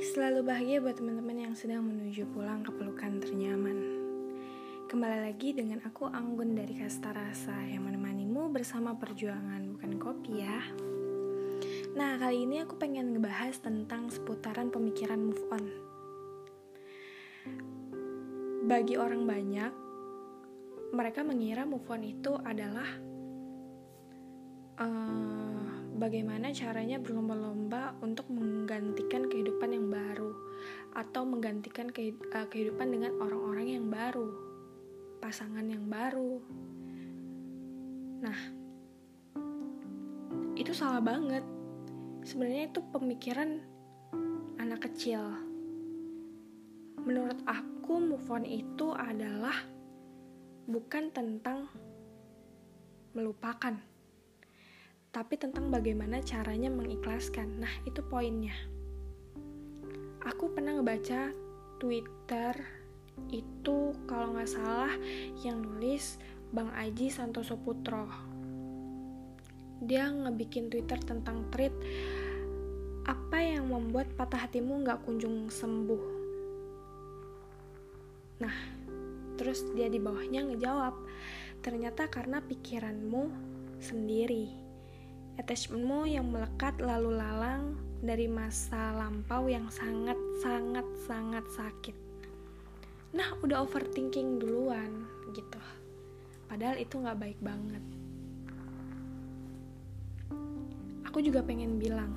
selalu bahagia buat teman-teman yang sedang menuju pulang ke pelukan ternyaman. Kembali lagi dengan aku Anggun dari Kasta Rasa yang menemanimu bersama perjuangan bukan kopi ya. Nah, kali ini aku pengen ngebahas tentang seputaran pemikiran move on. Bagi orang banyak, mereka mengira move on itu adalah uh, bagaimana caranya berlomba-lomba untuk menggantikan kehidupan yang baru atau menggantikan eh, kehidupan dengan orang-orang yang baru, pasangan yang baru. Nah, itu salah banget. Sebenarnya itu pemikiran anak kecil. Menurut aku, move on itu adalah bukan tentang melupakan tapi tentang bagaimana caranya mengikhlaskan. Nah, itu poinnya. Aku pernah ngebaca Twitter itu kalau nggak salah yang nulis Bang Aji Santoso Putro. Dia ngebikin Twitter tentang tweet apa yang membuat patah hatimu nggak kunjung sembuh. Nah, terus dia di bawahnya ngejawab, ternyata karena pikiranmu sendiri attachmentmu yang melekat lalu lalang dari masa lampau yang sangat sangat sangat sakit. Nah, udah overthinking duluan gitu. Padahal itu nggak baik banget. Aku juga pengen bilang,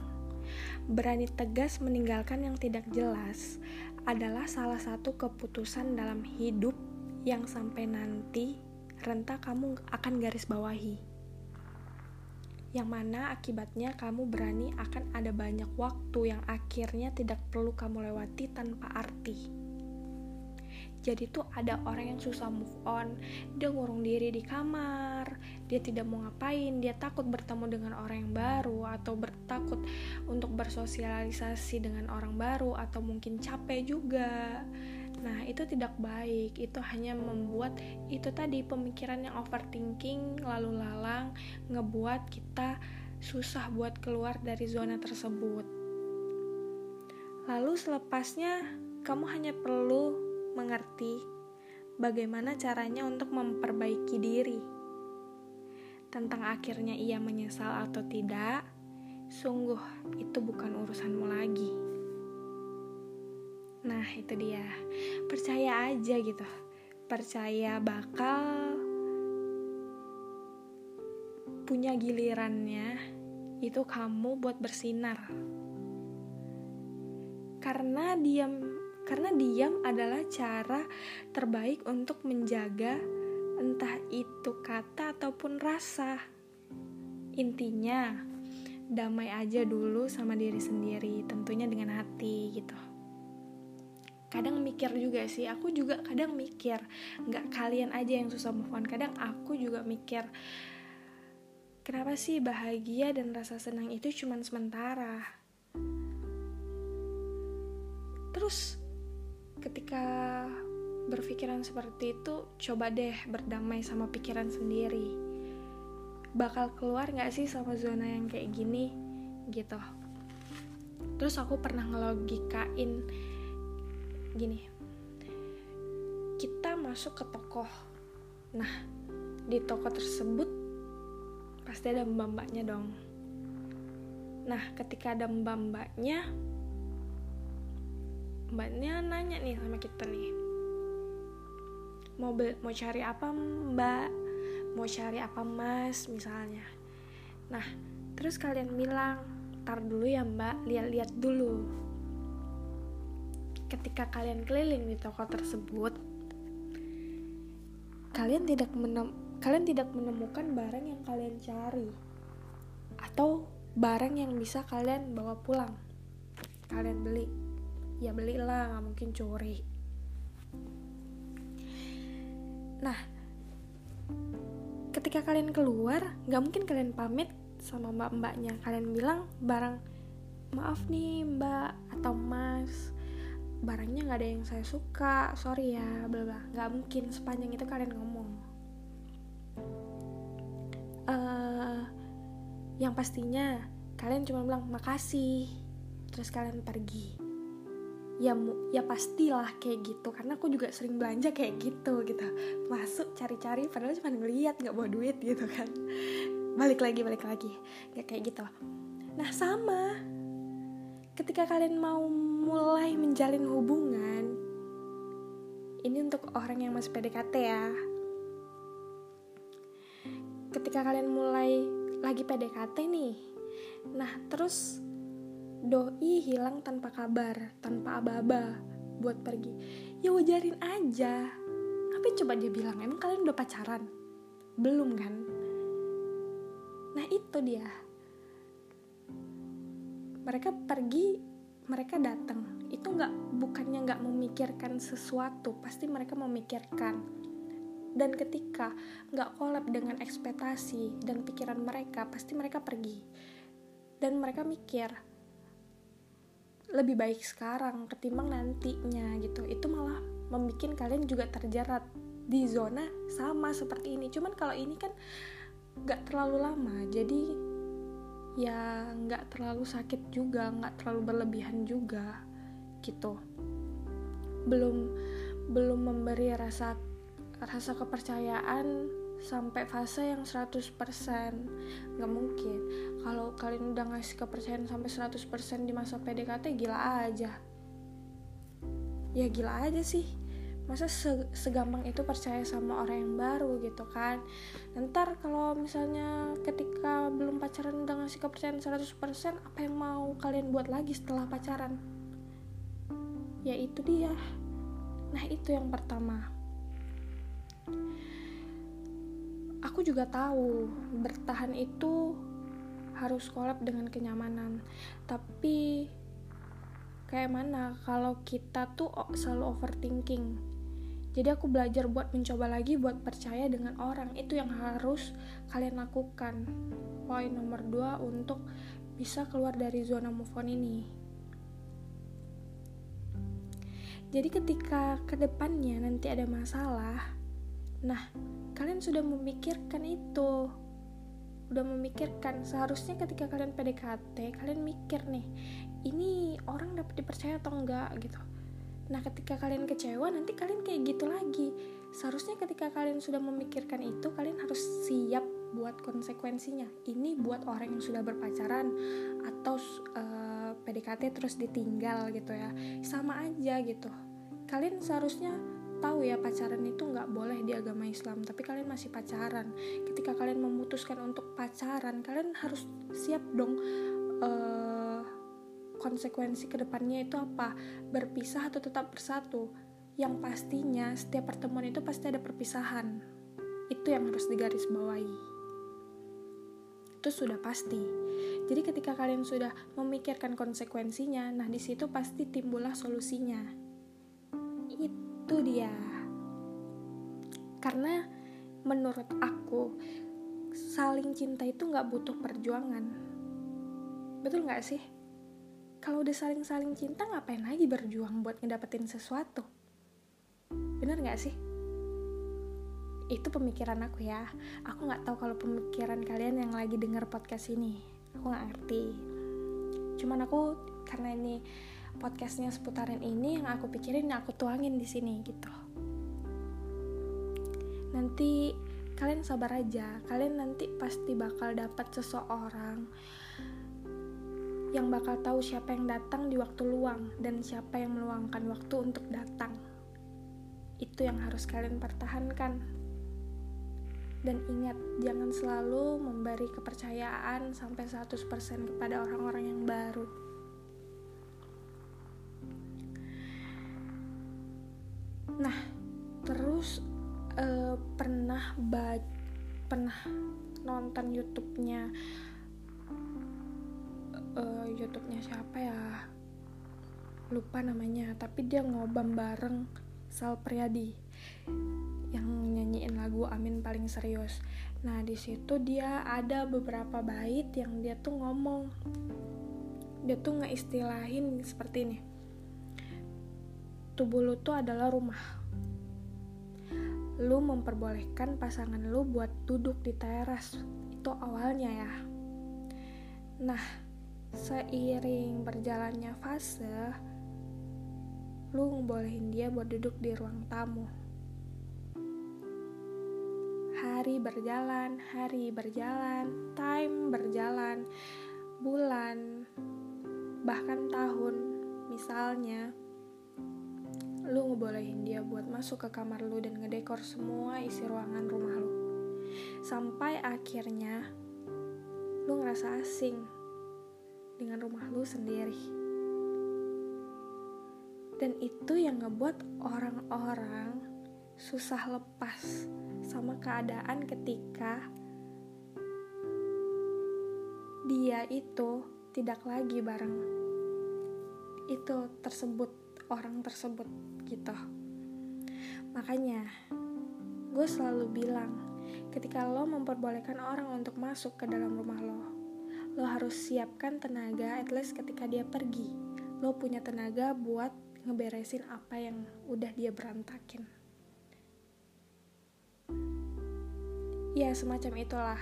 berani tegas meninggalkan yang tidak jelas adalah salah satu keputusan dalam hidup yang sampai nanti renta kamu akan garis bawahi yang mana akibatnya kamu berani akan ada banyak waktu yang akhirnya tidak perlu kamu lewati tanpa arti. Jadi tuh ada orang yang susah move on, dia ngurung diri di kamar, dia tidak mau ngapain, dia takut bertemu dengan orang yang baru atau bertakut untuk bersosialisasi dengan orang baru atau mungkin capek juga Nah, itu tidak baik. Itu hanya membuat itu tadi pemikiran yang overthinking lalu lalang ngebuat kita susah buat keluar dari zona tersebut. Lalu selepasnya kamu hanya perlu mengerti bagaimana caranya untuk memperbaiki diri. Tentang akhirnya ia menyesal atau tidak, sungguh itu bukan urusanmu lagi. Nah, itu dia. Percaya aja gitu. Percaya bakal punya gilirannya itu kamu buat bersinar. Karena diam karena diam adalah cara terbaik untuk menjaga entah itu kata ataupun rasa. Intinya, damai aja dulu sama diri sendiri, tentunya dengan hati gitu kadang mikir juga sih aku juga kadang mikir nggak kalian aja yang susah move on. Kadang aku juga mikir kenapa sih bahagia dan rasa senang itu cuma sementara? Terus ketika berpikiran seperti itu coba deh berdamai sama pikiran sendiri. Bakal keluar nggak sih sama zona yang kayak gini? Gitu. Terus aku pernah ngelogikain gini. Kita masuk ke toko nah di toko tersebut pasti ada mbak-mbaknya dong. Nah ketika ada mbak-mbaknya mbaknya nanya nih sama kita nih. Mau mau cari apa mbak? Mau cari apa mas? Misalnya. Nah terus kalian bilang tar dulu ya mbak. Lihat-lihat dulu ketika kalian keliling di toko tersebut kalian tidak menem kalian tidak menemukan barang yang kalian cari atau barang yang bisa kalian bawa pulang. Kalian beli. Ya belilah nggak mungkin curi. Nah ketika kalian keluar nggak mungkin kalian pamit sama mbak-mbaknya. Kalian bilang barang maaf nih mbak atau mas barangnya nggak ada yang saya suka sorry ya bla bla. Nggak mungkin sepanjang itu kalian ngomong. Uh, yang pastinya kalian cuma bilang makasih. Terus kalian pergi. Ya ya pastilah kayak gitu karena aku juga sering belanja kayak gitu gitu. Masuk cari-cari padahal cuma ngeliat nggak bawa duit gitu kan. Balik lagi balik lagi. Ya kayak gitu nah sama. Ketika kalian mau mulai menjalin hubungan ini untuk orang yang masih PDKT ya ketika kalian mulai lagi PDKT nih nah terus doi hilang tanpa kabar, tanpa aba-aba buat pergi. Ya wajarin aja. Tapi coba dia bilang, emang kalian udah pacaran? Belum kan? Nah itu dia. Mereka pergi, mereka datang. Itu nggak bukannya nggak memikirkan sesuatu, pasti mereka memikirkan. Dan ketika nggak kolab dengan ekspektasi dan pikiran mereka, pasti mereka pergi. Dan mereka mikir, lebih baik sekarang ketimbang nantinya gitu itu malah membuat kalian juga terjerat di zona sama seperti ini cuman kalau ini kan nggak terlalu lama jadi ya nggak terlalu sakit juga nggak terlalu berlebihan juga gitu. Belum belum memberi rasa rasa kepercayaan sampai fase yang 100% nggak mungkin. Kalau kalian udah ngasih kepercayaan sampai 100% di masa PDKT gila aja. Ya gila aja sih masa segampang itu percaya sama orang yang baru gitu kan? Ntar kalau misalnya ketika belum pacaran udah ngasih kepercayaan 100% apa yang mau kalian buat lagi setelah pacaran? Ya itu dia. Nah itu yang pertama. Aku juga tahu bertahan itu harus kolab dengan kenyamanan. Tapi kayak mana kalau kita tuh selalu overthinking. Jadi aku belajar buat mencoba lagi buat percaya dengan orang itu yang harus kalian lakukan. Poin nomor dua untuk bisa keluar dari zona move on ini. Jadi ketika ke depannya nanti ada masalah Nah, kalian sudah memikirkan itu. Udah memikirkan seharusnya ketika kalian PDKT, kalian mikir nih, ini orang dapat dipercaya atau enggak gitu. Nah, ketika kalian kecewa, nanti kalian kayak gitu lagi. Seharusnya ketika kalian sudah memikirkan itu, kalian harus siap buat konsekuensinya. Ini buat orang yang sudah berpacaran atau uh, eh, PDKT terus ditinggal gitu ya. Sama aja gitu. Kalian seharusnya tahu ya pacaran itu nggak boleh di agama Islam tapi kalian masih pacaran. Ketika kalian memutuskan untuk pacaran kalian harus siap dong uh, konsekuensi ke depannya itu apa? Berpisah atau tetap bersatu? Yang pastinya setiap pertemuan itu pasti ada perpisahan. Itu yang harus digarisbawahi. Itu sudah pasti. Jadi ketika kalian sudah memikirkan konsekuensinya nah di situ pasti timbullah solusinya itu dia. Karena menurut aku saling cinta itu nggak butuh perjuangan. Betul nggak sih? Kalau udah saling-saling cinta ngapain lagi berjuang buat ngedapetin sesuatu? Bener nggak sih? Itu pemikiran aku ya. Aku nggak tahu kalau pemikiran kalian yang lagi denger podcast ini. Aku nggak ngerti. Cuman aku karena ini podcastnya seputaran ini yang aku pikirin yang aku tuangin di sini gitu. Nanti kalian sabar aja. Kalian nanti pasti bakal dapat seseorang yang bakal tahu siapa yang datang di waktu luang dan siapa yang meluangkan waktu untuk datang. Itu yang harus kalian pertahankan. Dan ingat jangan selalu memberi kepercayaan sampai 100% kepada orang-orang yang pernah nonton YouTube-nya uh, YouTube-nya siapa ya lupa namanya tapi dia ngobam bareng Sal Priadi yang nyanyiin lagu Amin paling serius. Nah di situ dia ada beberapa bait yang dia tuh ngomong, dia tuh ngeistilahin seperti ini tubuh lu tuh adalah rumah. Lu memperbolehkan pasangan lu buat duduk di teras. Itu awalnya ya. Nah, seiring berjalannya fase, lu ngebolehin dia buat duduk di ruang tamu. Hari berjalan, hari berjalan, time berjalan, bulan, bahkan tahun. Misalnya, lu ngebolehin dia buat masuk ke kamar lu dan ngedekor semua isi ruangan rumah lu. Sampai akhirnya, lu ngerasa asing dengan rumah lu sendiri. Dan itu yang ngebuat orang-orang susah lepas sama keadaan ketika dia itu tidak lagi bareng. Itu tersebut orang tersebut gitu. Makanya gue selalu bilang ketika lo memperbolehkan orang untuk masuk ke dalam rumah lo lo harus siapkan tenaga at least ketika dia pergi. Lo punya tenaga buat ngeberesin apa yang udah dia berantakin. Ya semacam itulah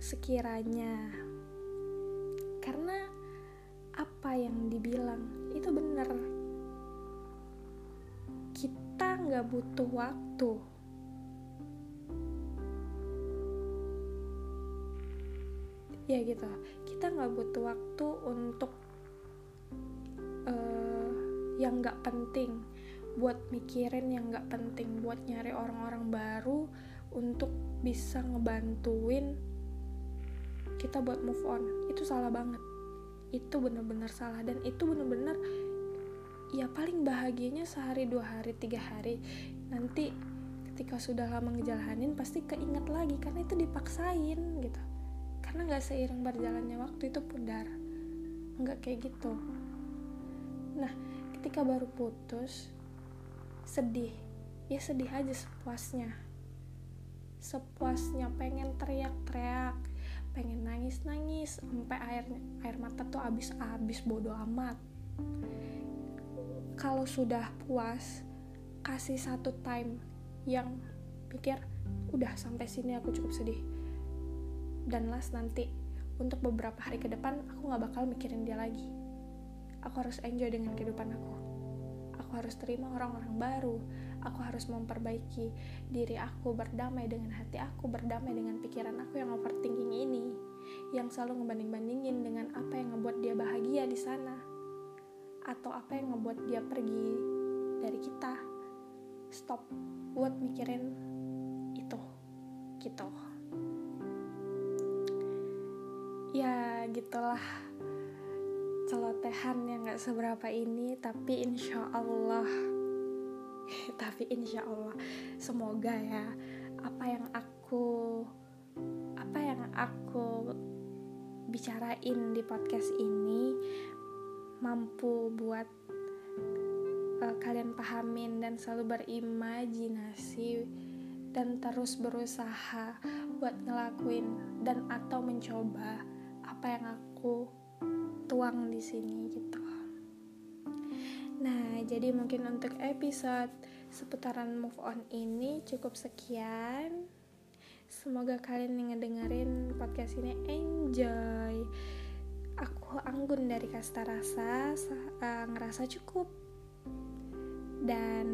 sekiranya. Karena apa yang dibilang itu kita nggak butuh waktu. Ya gitu. Kita nggak butuh waktu untuk yang gak penting. Buat mikirin yang gak penting. Buat nyari orang-orang baru untuk bisa ngebantuin kita buat move on. Itu salah banget. Itu bener-bener salah. Dan itu bener-bener ya paling bahagianya sehari dua hari tiga hari. Nanti ketika sudah lama ngejalanin pasti keinget lagi karena itu dipaksain gitu. Karena nggak seiring berjalannya waktu itu pudar. Nggak kayak gitu. Nah ketika baru putus sedih. Ya sedih aja sepuasnya. Sepuasnya pengen teriak-teriak pengen nangis-nangis sampai air air mata tuh abis-abis bodoh amat kalau sudah puas kasih satu time yang pikir udah sampai sini aku cukup sedih. Dan last nanti untuk beberapa hari ke depan aku nggak bakal mikirin dia lagi. Aku harus enjoy dengan kehidupan aku. Aku harus terima orang-orang baru. Aku harus memperbaiki diri aku berdamai dengan hati aku berdamai dengan pikiran aku yang overthinking ini yang selalu ngebanding-bandingin dengan apa yang ngebuat dia bahagia di sana atau apa yang ngebuat dia pergi dari kita. Stop buat mikirin itu gitu. Ya gitulah celotehan yang gak seberapa ini tapi insya Allah tapi insya Allah semoga ya apa yang aku apa yang aku bicarain di podcast ini mampu buat uh, kalian pahamin dan selalu berimajinasi dan terus berusaha buat ngelakuin dan atau mencoba apa yang aku tuang di sini gitu. Nah, jadi mungkin untuk episode seputaran move on ini cukup sekian. Semoga kalian yang ngedengerin podcast ini enjoy. Aku Anggun dari Kasta Rasa uh, ngerasa cukup. Dan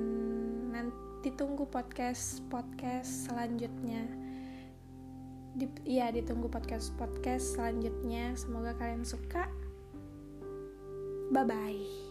nanti tunggu podcast podcast selanjutnya. Di, ya ditunggu podcast podcast selanjutnya. Semoga kalian suka. Bye bye.